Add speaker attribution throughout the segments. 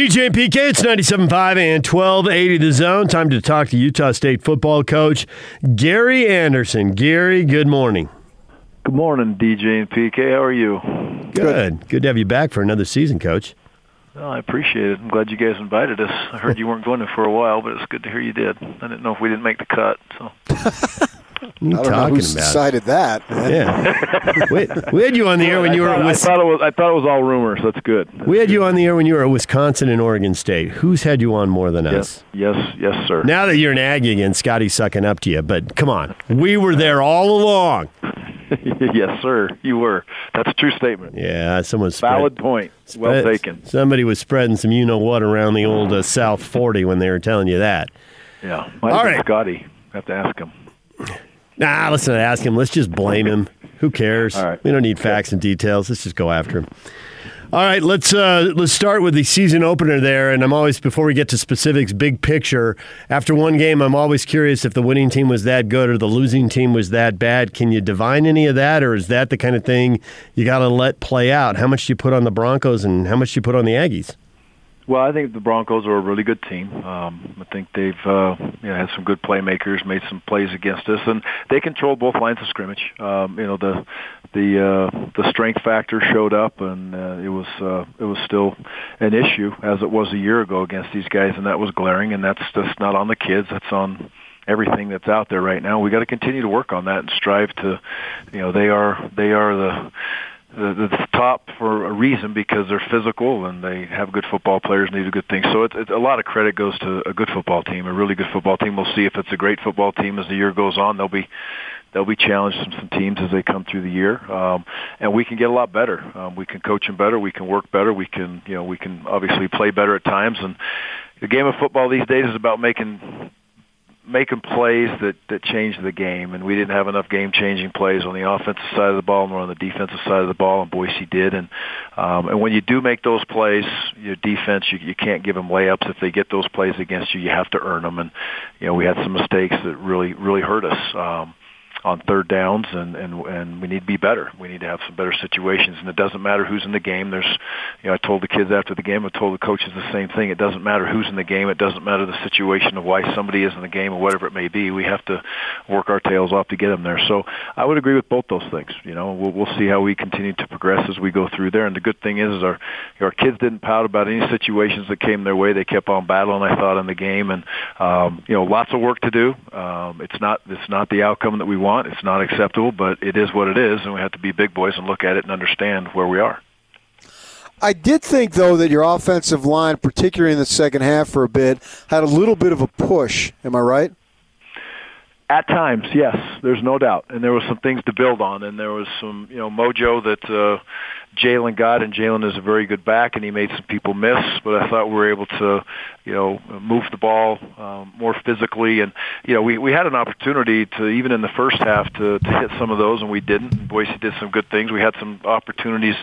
Speaker 1: DJ and PK, it's 97.5 and 1280 the zone. Time to talk to Utah State football coach Gary Andersen. Gary, good morning.
Speaker 2: Good morning, DJ and PK. How are you?
Speaker 1: Good. Good to have you back for another season, coach.
Speaker 2: Well, I appreciate it. I'm glad you guys invited us. I heard you weren't going there for a while, but it's good to hear you did. I didn't know if we didn't make the cut. So
Speaker 1: you
Speaker 3: I don't know
Speaker 1: talking
Speaker 3: who's
Speaker 1: about?
Speaker 3: decided that.
Speaker 1: Yeah. we, we had you on the air when you were
Speaker 2: I
Speaker 1: at
Speaker 2: thought, I
Speaker 1: Wis-
Speaker 2: thought it was. I thought it was all rumors. That's good.
Speaker 1: we had you on the air when you were at Wisconsin and Oregon State. Who's had you on more than us?
Speaker 2: Yes, yes, yes, sir.
Speaker 1: Now that you're an Aggie again, Scotty's sucking up to you. But come on, we were there all along.
Speaker 2: yes, sir. You were. That's a true statement.
Speaker 1: Yeah, someone spread,
Speaker 2: Valid point. Well taken.
Speaker 1: Somebody was spreading some you know what around the old uh, South 40 when they were telling you that.
Speaker 2: Yeah. Might
Speaker 1: All
Speaker 2: have been. Scotty. Have to ask him.
Speaker 1: Nah, let's not ask him. Let's just blame him. Who cares?
Speaker 2: Right.
Speaker 1: We don't need facts and details. Let's just go after him. All right, let's uh, let's start with the season opener there. And I'm always before we get to specifics, big picture. After one game, I'm always curious if the winning team was that good or the losing team was that bad. Can you divine any of that, or is that the kind of thing you got to let play out? How much do you put on the Broncos, and how much do you put on the Aggies?
Speaker 2: Well, I think the Broncos are a really good team. Um, I think they've uh, you know, had some good playmakers, made some plays against us, and they controlled both lines of scrimmage. Um, you know, the the uh, the strength factor showed up, and uh, it was uh, it was still an issue as it was a year ago against these guys, and that was glaring. And that's just not on the kids; that's on everything that's out there right now. We got to continue to work on that and strive to, you know, they are they are the the, the top for a reason because they're physical and they have good football players and they do good things. So it's, it's a lot of credit goes to a good football team, a really good football team. We'll see if it's a great football team as the year goes on. They'll be they'll be challenged from some teams as they come through the year, um, and we can get a lot better. Um, we can coach them better. We can work better. We can you know we can obviously play better at times. And the game of football these days is about making making plays that that changed the game, and we didn't have enough game-changing plays on the offensive side of the ball nor on the defensive side of the ball, and Boise did. And um, and when you do make those plays, your defense you, you can't give them layups. If they get those plays against you, you have to earn them. And you know we had some mistakes that really really hurt us. Um, on third downs and and and we need to be better. We need to have some better situations and it doesn't matter who's in the game. There's you know I told the kids after the game, I told the coaches the same thing. It doesn't matter who's in the game. It doesn't matter the situation of why somebody is in the game or whatever it may be. We have to work our tails off to get them there. So I would agree with both those things. You know, we'll we'll see how we continue to progress as we go through there. And the good thing is, is our our kids didn't pout about any situations that came their way. They kept on battling. I thought in the game, and um, you know, lots of work to do. Um, it's not it's not the outcome that we want. It's not acceptable, but it is what it is, and we have to be big boys and look at it and understand where we are.
Speaker 3: I did think, though, that your offensive line, particularly in the second half for a bit, had a little bit of a push. Am I right?
Speaker 2: At times, yes, there's no doubt, and there was some things to build on, and there was some, you know, mojo that uh, Jaylen got, and Jaylen is a very good back, and he made some people miss, but I thought we were able to, you know, move the ball um, more physically, and you know, we we had an opportunity to even in the first half to to hit some of those, and we didn't. Boise did some good things. We had some opportunities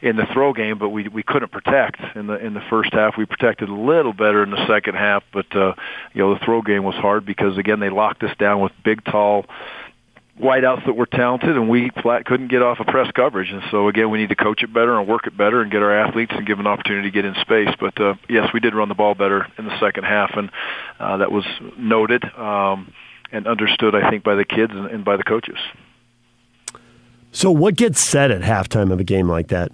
Speaker 2: in the throw game, but we we couldn't protect in the in the first half. We protected a little better in the second half, but uh, you know, the throw game was hard because again they locked us down with big, tall wideouts that were talented, and we flat couldn't get off of press coverage. And so again, we need to coach it better and work it better and get our athletes and give an opportunity to get in space. But uh, yes, we did run the ball better in the second half, and uh, that was noted um, and understood, I think, by the kids and, and by the coaches.
Speaker 1: So, what gets said at halftime of a game like that?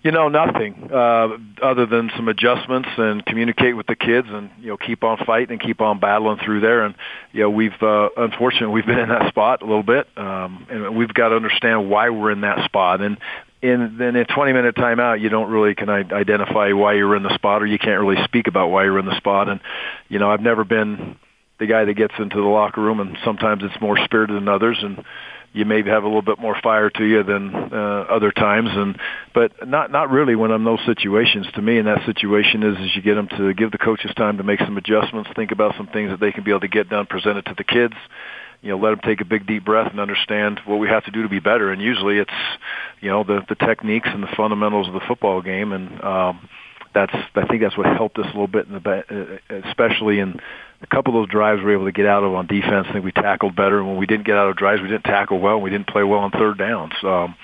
Speaker 2: You know, nothing uh, other than some adjustments and communicate with the kids and you know keep on fighting and keep on battling through there. And you know, we've uh, unfortunately we've been in that spot a little bit, um, and we've got to understand why we're in that spot. And in then a 20 minute timeout, you don't really can I identify why you're in the spot, or you can't really speak about why you're in the spot. And you know, I've never been the guy that gets into the locker room, and sometimes it's more spirited than others, and you maybe have a little bit more fire to you than uh, other times. And but not not really when I'm in those situations. To me in that situation is is you get them to give the coaches time to make some adjustments think about some things that they can be able to get done present it to the kids you know let them take a big deep breath and understand what we have to do to be better. And usually it's you know the the techniques and the fundamentals of the football game. And um that's I think that's what helped us a little bit in the uh, especially in a couple of those drives we were able to get out of on defense. I think we tackled better. And when we didn't get out of drives, we didn't tackle well. We didn't play well on third downs. Um,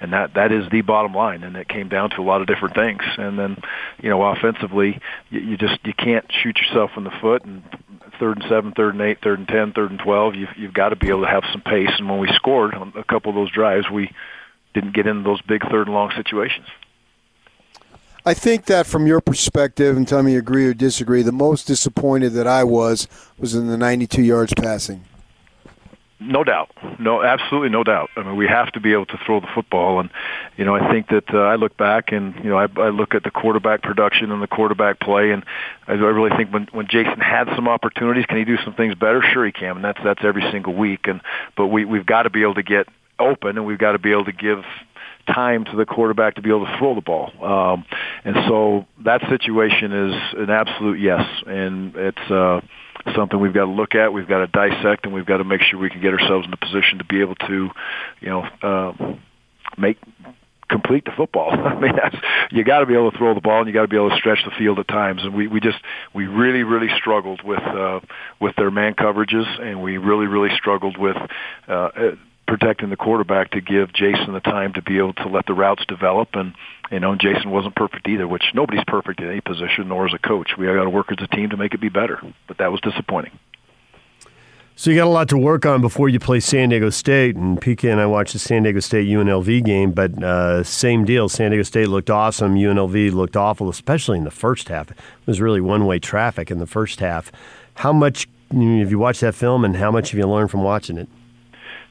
Speaker 2: and that that is the bottom line. And it came down to a lot of different things. And then, you know, offensively, you, you just you can't shoot yourself in the foot. And third and seven, third and eight, third and ten, third and twelve, you've you've got to be able to have some pace. And when we scored on a couple of those drives, we didn't get into those big third and long situations.
Speaker 3: I think that from your perspective, and tell me you agree or disagree, the most disappointed that I was was in the 92 yards passing.
Speaker 2: No doubt, no, absolutely no doubt. I mean, we have to be able to throw the football, and you know, I think that uh, I look back and you know, I, I look at the quarterback production and the quarterback play, and I, I really think when when Jason had some opportunities, can he do some things better? Sure, he can, and that's that's every single week. And but we we've got to be able to get open, and we've got to be able to give time to the quarterback to be able to throw the ball. Um, and so that situation is an absolute yes, and it's uh, something we've got to look at. We've got to dissect, and we've got to make sure we can get ourselves in a position to be able to, you know, uh, make complete the football. I mean, that's, you got to be able to throw the ball, and you got to be able to stretch the field at times. And we we just we really really struggled with uh, with their man coverages, and we really really struggled with. Uh, protecting the quarterback to give Jason the time to be able to let the routes develop. And you know, Jason wasn't perfect either, which nobody's perfect in any position, nor as a coach. We got to work as a team to make it be better. But that was disappointing.
Speaker 1: So you got a lot to work on before you play San Diego State. And PK and I watched the San Diego State UNLV game, but uh, same deal. San Diego State looked awesome. UNLV looked awful, especially in the first half. It was really one-way traffic in the first half. How much have you watched that film, and how much have you learned from watching it?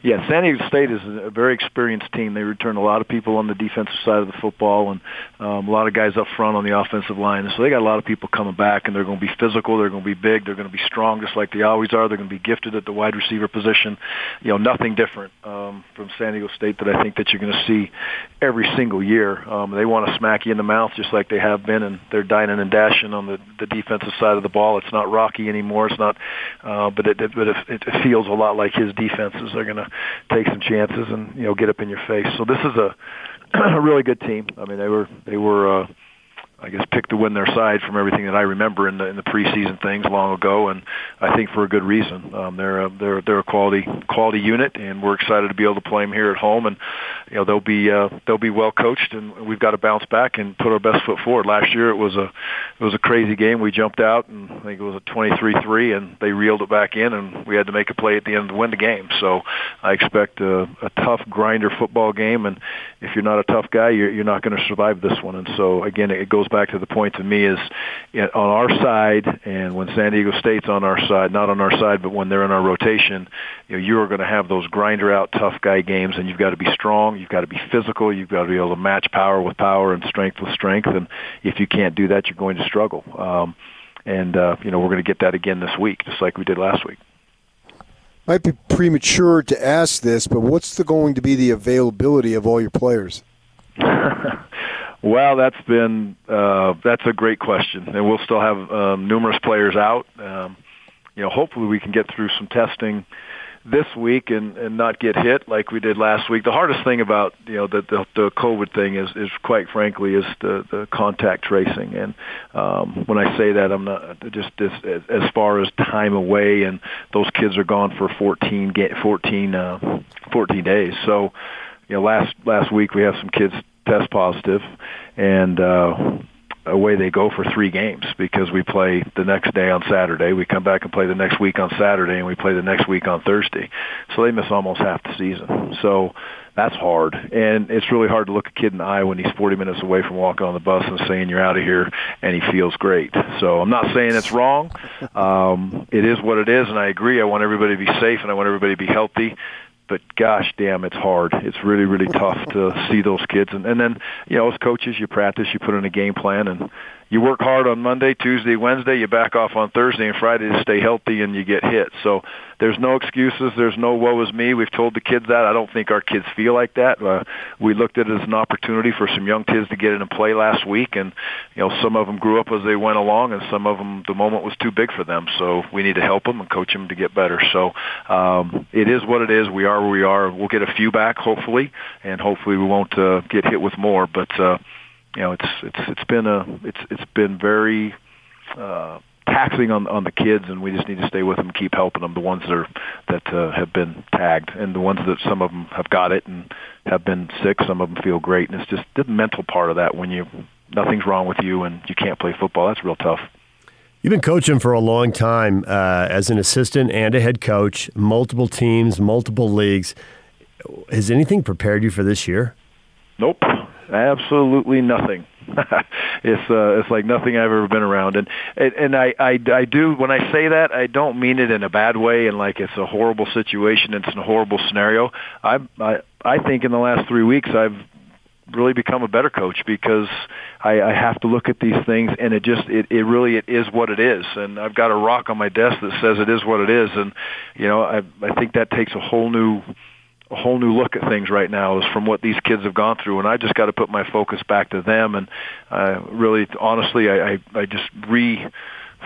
Speaker 2: Yeah, San Diego State is a very experienced team. They return a lot of people on the defensive side of the football, and um, a lot of guys up front on the offensive line. So they got a lot of people coming back, and they're going to be physical. They're going to be big. They're going to be strong, just like they always are. They're going to be gifted at the wide receiver position. You know, nothing different um, from San Diego State that I think that you're going to see every single year. Um, they want to smack you in the mouth just like they have been, and they're dining and dashing on the, the defensive side of the ball. It's not Rocky anymore. It's not, uh, but it, it but it, it feels a lot like his defenses. They're going to take some chances and you know get up in your face. So this is a, a really good team. I mean, they were they were. Uh, I guess picked to win their side from everything that I remember in the in the preseason things long ago, and I think for a good reason. Um, they're a, they're they're a quality quality unit, and we're excited to be able to play them here at home. And you know they'll be uh, they'll be well coached, and we've got to bounce back and put our best foot forward. Last year it was a it was a crazy game. We jumped out, and I think it was a 23-3, and they reeled it back in, and we had to make a play at the end to win the game. So I expect a, a tough grinder football game, and if you're not a tough guy, you're, you're not going to survive this one. And so again, it goes back to the point to me is on our side, and when San Diego State's on our side, not on our side, but when they're in our rotation, you know, you are going to have those grinder out tough guy games, and you've got to be strong, you've got to be physical, you've got to be able to match power with power and strength with strength, and if you can't do that, you're going to struggle. Um, and uh, you know, we're going to get that again this week, just like we did last week
Speaker 3: might be premature to ask this, but what's the, going to be the availability of all your players?
Speaker 2: Well, that's been uh, that's a great question, and we'll still have um, numerous players out. Um, you know, hopefully we can get through some testing this week and, and not get hit like we did last week. The hardest thing about you know the the, the COVID thing is is quite frankly is the the contact tracing. And um, when I say that, I'm not just as as far as time away, and those kids are gone for 14 14 uh, 14 days. So you know last last week we have some kids test positive, and uh, away they go for three games because we play the next day on Saturday. We come back and play the next week on Saturday, and we play the next week on Thursday. So they miss almost half the season. So that's hard, and it's really hard to look a kid in the eye when he's 40 minutes away from walking on the bus and saying you're out of here, and he feels great. So I'm not saying it's wrong. Um, it is what it is, and I agree. I want everybody to be safe, and I want everybody to be healthy but gosh damn, it's hard. It's really, really tough to see those kids. And, and then, you know, as coaches, you practice, you put in a game plan, and you work hard on Monday, Tuesday, Wednesday, you back off on Thursday and Friday to stay healthy and you get hit. So there's no excuses. There's no woe is me. We've told the kids that. I don't think our kids feel like that. Uh, we looked at it as an opportunity for some young kids to get in and play last week. And, you know, some of them grew up as they went along and some of them, the moment was too big for them. So we need to help them and coach them to get better. So um, it is what it is. We are where we are. We'll get a few back, hopefully, and hopefully we won't uh, get hit with more. But, uh, you know, it's it's it's been a it's it's been very uh, taxing on on the kids, and we just need to stay with them, keep helping them. The ones that are that uh, have been tagged, and the ones that some of them have got it and have been sick. Some of them feel great, and it's just the mental part of that when you nothing's wrong with you and you can't play football. That's real tough.
Speaker 1: You've been coaching for a long time uh, as an assistant and a head coach, multiple teams, multiple leagues. Has anything prepared you for this year?
Speaker 2: Nope, absolutely nothing. it's uh, it's like nothing I've ever been around, and and I, I I do when I say that I don't mean it in a bad way, and like it's a horrible situation, it's a horrible scenario. I I I think in the last three weeks I've really become a better coach because I, I have to look at these things and it just it, it really it is what it is and I've got a rock on my desk that says it is what it is and you know I I think that takes a whole new a whole new look at things right now is from what these kids have gone through and I just got to put my focus back to them and uh really honestly I I, I just re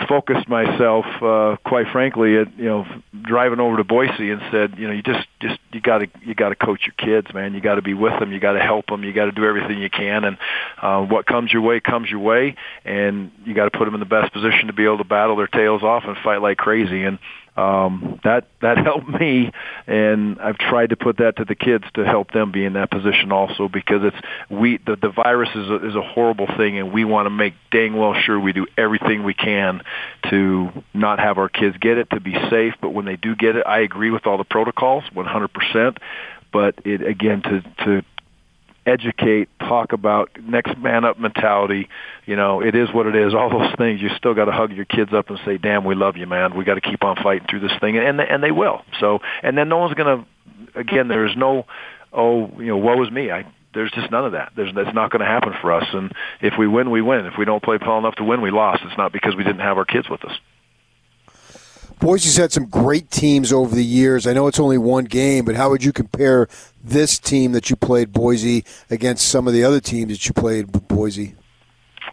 Speaker 2: focused myself, uh, quite frankly, at you know driving over to Boise and said, you know, you just just you got to you got to coach your kids, man. You got to be with them. You got to help them. You got to do everything you can, and uh, what comes your way comes your way, and you got to put them in the best position to be able to battle their tails off and fight like crazy. And um, that that helped me, and I've tried to put that to the kids to help them be in that position also because it's we the the virus is a, is a horrible thing, and we want to make dang well sure we do everything we can to not have our kids get it to be safe. But when they do get it, I agree with all the protocols 100%. But it again to to educate, talk about next man up mentality. You know, it is what it is. All those things. You still got to hug your kids up and say, "Damn, we love you, man. We got to keep on fighting through this thing," and and they will. So, and then no one's gonna. Again, there's no, oh, you know, woe is me. I there's just none of that. There's that's not going to happen for us. And if we win, we win. If we don't play well enough to win, we lost. It's not because we didn't have our kids with us.
Speaker 3: Boise's had some great teams over the years. I know it's only one game, but how would you compare this team that you played Boise against some of the other teams that you played Boise?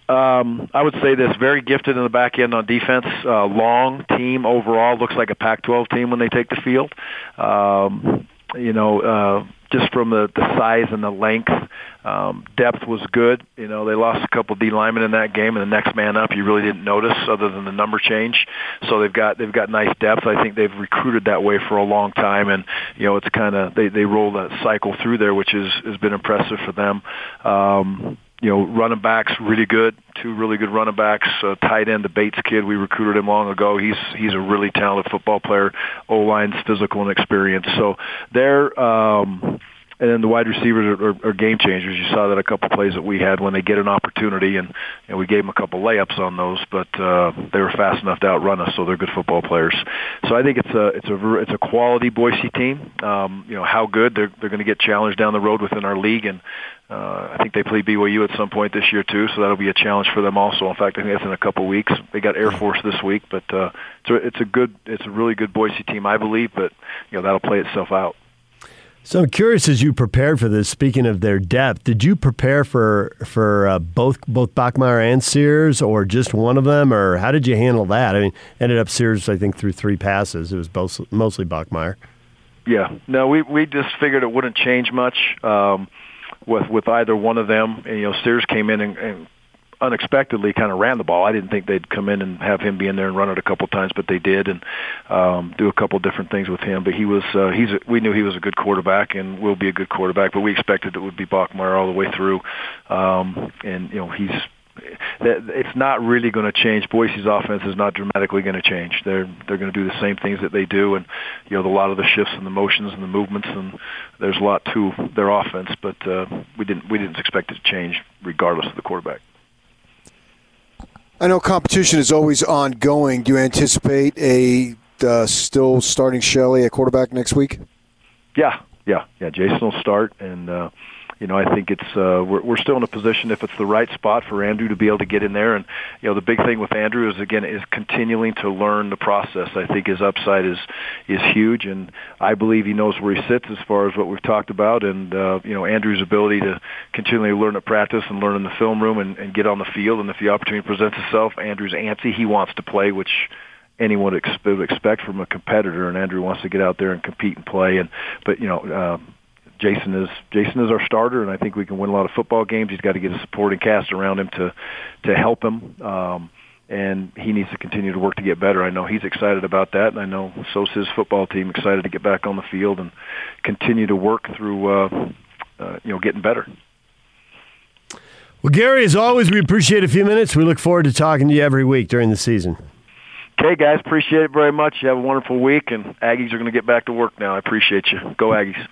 Speaker 2: Um, I would say this: very gifted in the back end on defense. Uh, long team overall looks like a Pac-12 team when they take the field. Um, you know, uh, just from the, the size and the length. Um, depth was good. You know, they lost a couple D linemen in that game, and the next man up you really didn't notice other than the number change. So they've got they've got nice depth. I think they've recruited that way for a long time, and you know it's kind of they they roll that cycle through there, which is has been impressive for them. Um, you know, running backs really good. Two really good running backs. Uh, tight end, the Bates kid, we recruited him long ago. He's he's a really talented football player. O line's physical and experience. So they're. Um, and then the wide receivers are, are, are game changers. You saw that a couple plays that we had when they get an opportunity, and, and we gave them a couple layups on those, but uh, they were fast enough to outrun us. So they're good football players. So I think it's a it's a it's a quality Boise team. Um, you know how good they're they're going to get challenged down the road within our league, and uh, I think they play BYU at some point this year too, so that'll be a challenge for them also. In fact, I think that's in a couple weeks. They got Air Force this week, but uh, it's a, it's a good, it's a really good Boise team, I believe. But you know that'll play itself out.
Speaker 1: So I'm curious, as you prepared for this. Speaking of their depth, did you prepare for for uh, both both Bachmeier and Sears, or just one of them, or how did you handle that? I mean, ended up Sears, I think, through three passes. It was both mostly Bachmeier.
Speaker 2: Yeah, no, we we just figured it wouldn't change much. Um, with with either one of them. And, you know, Sears came in and, and unexpectedly kind of ran the ball. I didn't think they'd come in and have him be in there and run it a couple times, but they did and um, do a couple different things with him. But he was uh, he's a, we knew he was a good quarterback and will be a good quarterback, but we expected it would be Bachmeier all the way through. Um, and you know he's it's not really going to change. Boise's offense is not dramatically going to change. They're they're going to do the same things that they do, and you know a lot of the shifts and the motions and the movements, and there's a lot to their offense. But uh, we didn't we didn't expect it to change regardless of the quarterback.
Speaker 3: I know competition is always ongoing. Do you anticipate a uh, still starting Shelley at quarterback next week?
Speaker 2: Yeah, yeah, yeah. Jason will start, and uh, you know, I think it's uh, we're we're still in a position if it's the right spot for Andrew to be able to get in there. And you know, the big thing with Andrew is again is continuing to learn the process. I think his upside is is huge, and I believe he knows where he sits as far as what we've talked about. And uh, you know, Andrew's ability to continually learn at practice and learn in the film room and, and get on the field. And if the opportunity presents itself, Andrew's antsy. He wants to play, which anyone would expect from a competitor. And Andrew wants to get out there and compete and play. And but you know. Uh, Jason is Jason is our starter, and I think we can win a lot of football games. He's got to get a supporting cast around him to to help him. Um, and he needs to continue to work to get better. I know he's excited about that, and I know so's his football team excited to get back on the field and continue to work through, uh, uh, you know, getting better.
Speaker 1: Well, Gary, as always, we appreciate a few minutes. We look forward to talking to you every week during the season.
Speaker 2: Okay, guys, appreciate it very much. You have a wonderful week, and Aggies are going to get back to work now. I appreciate you. Go Aggies.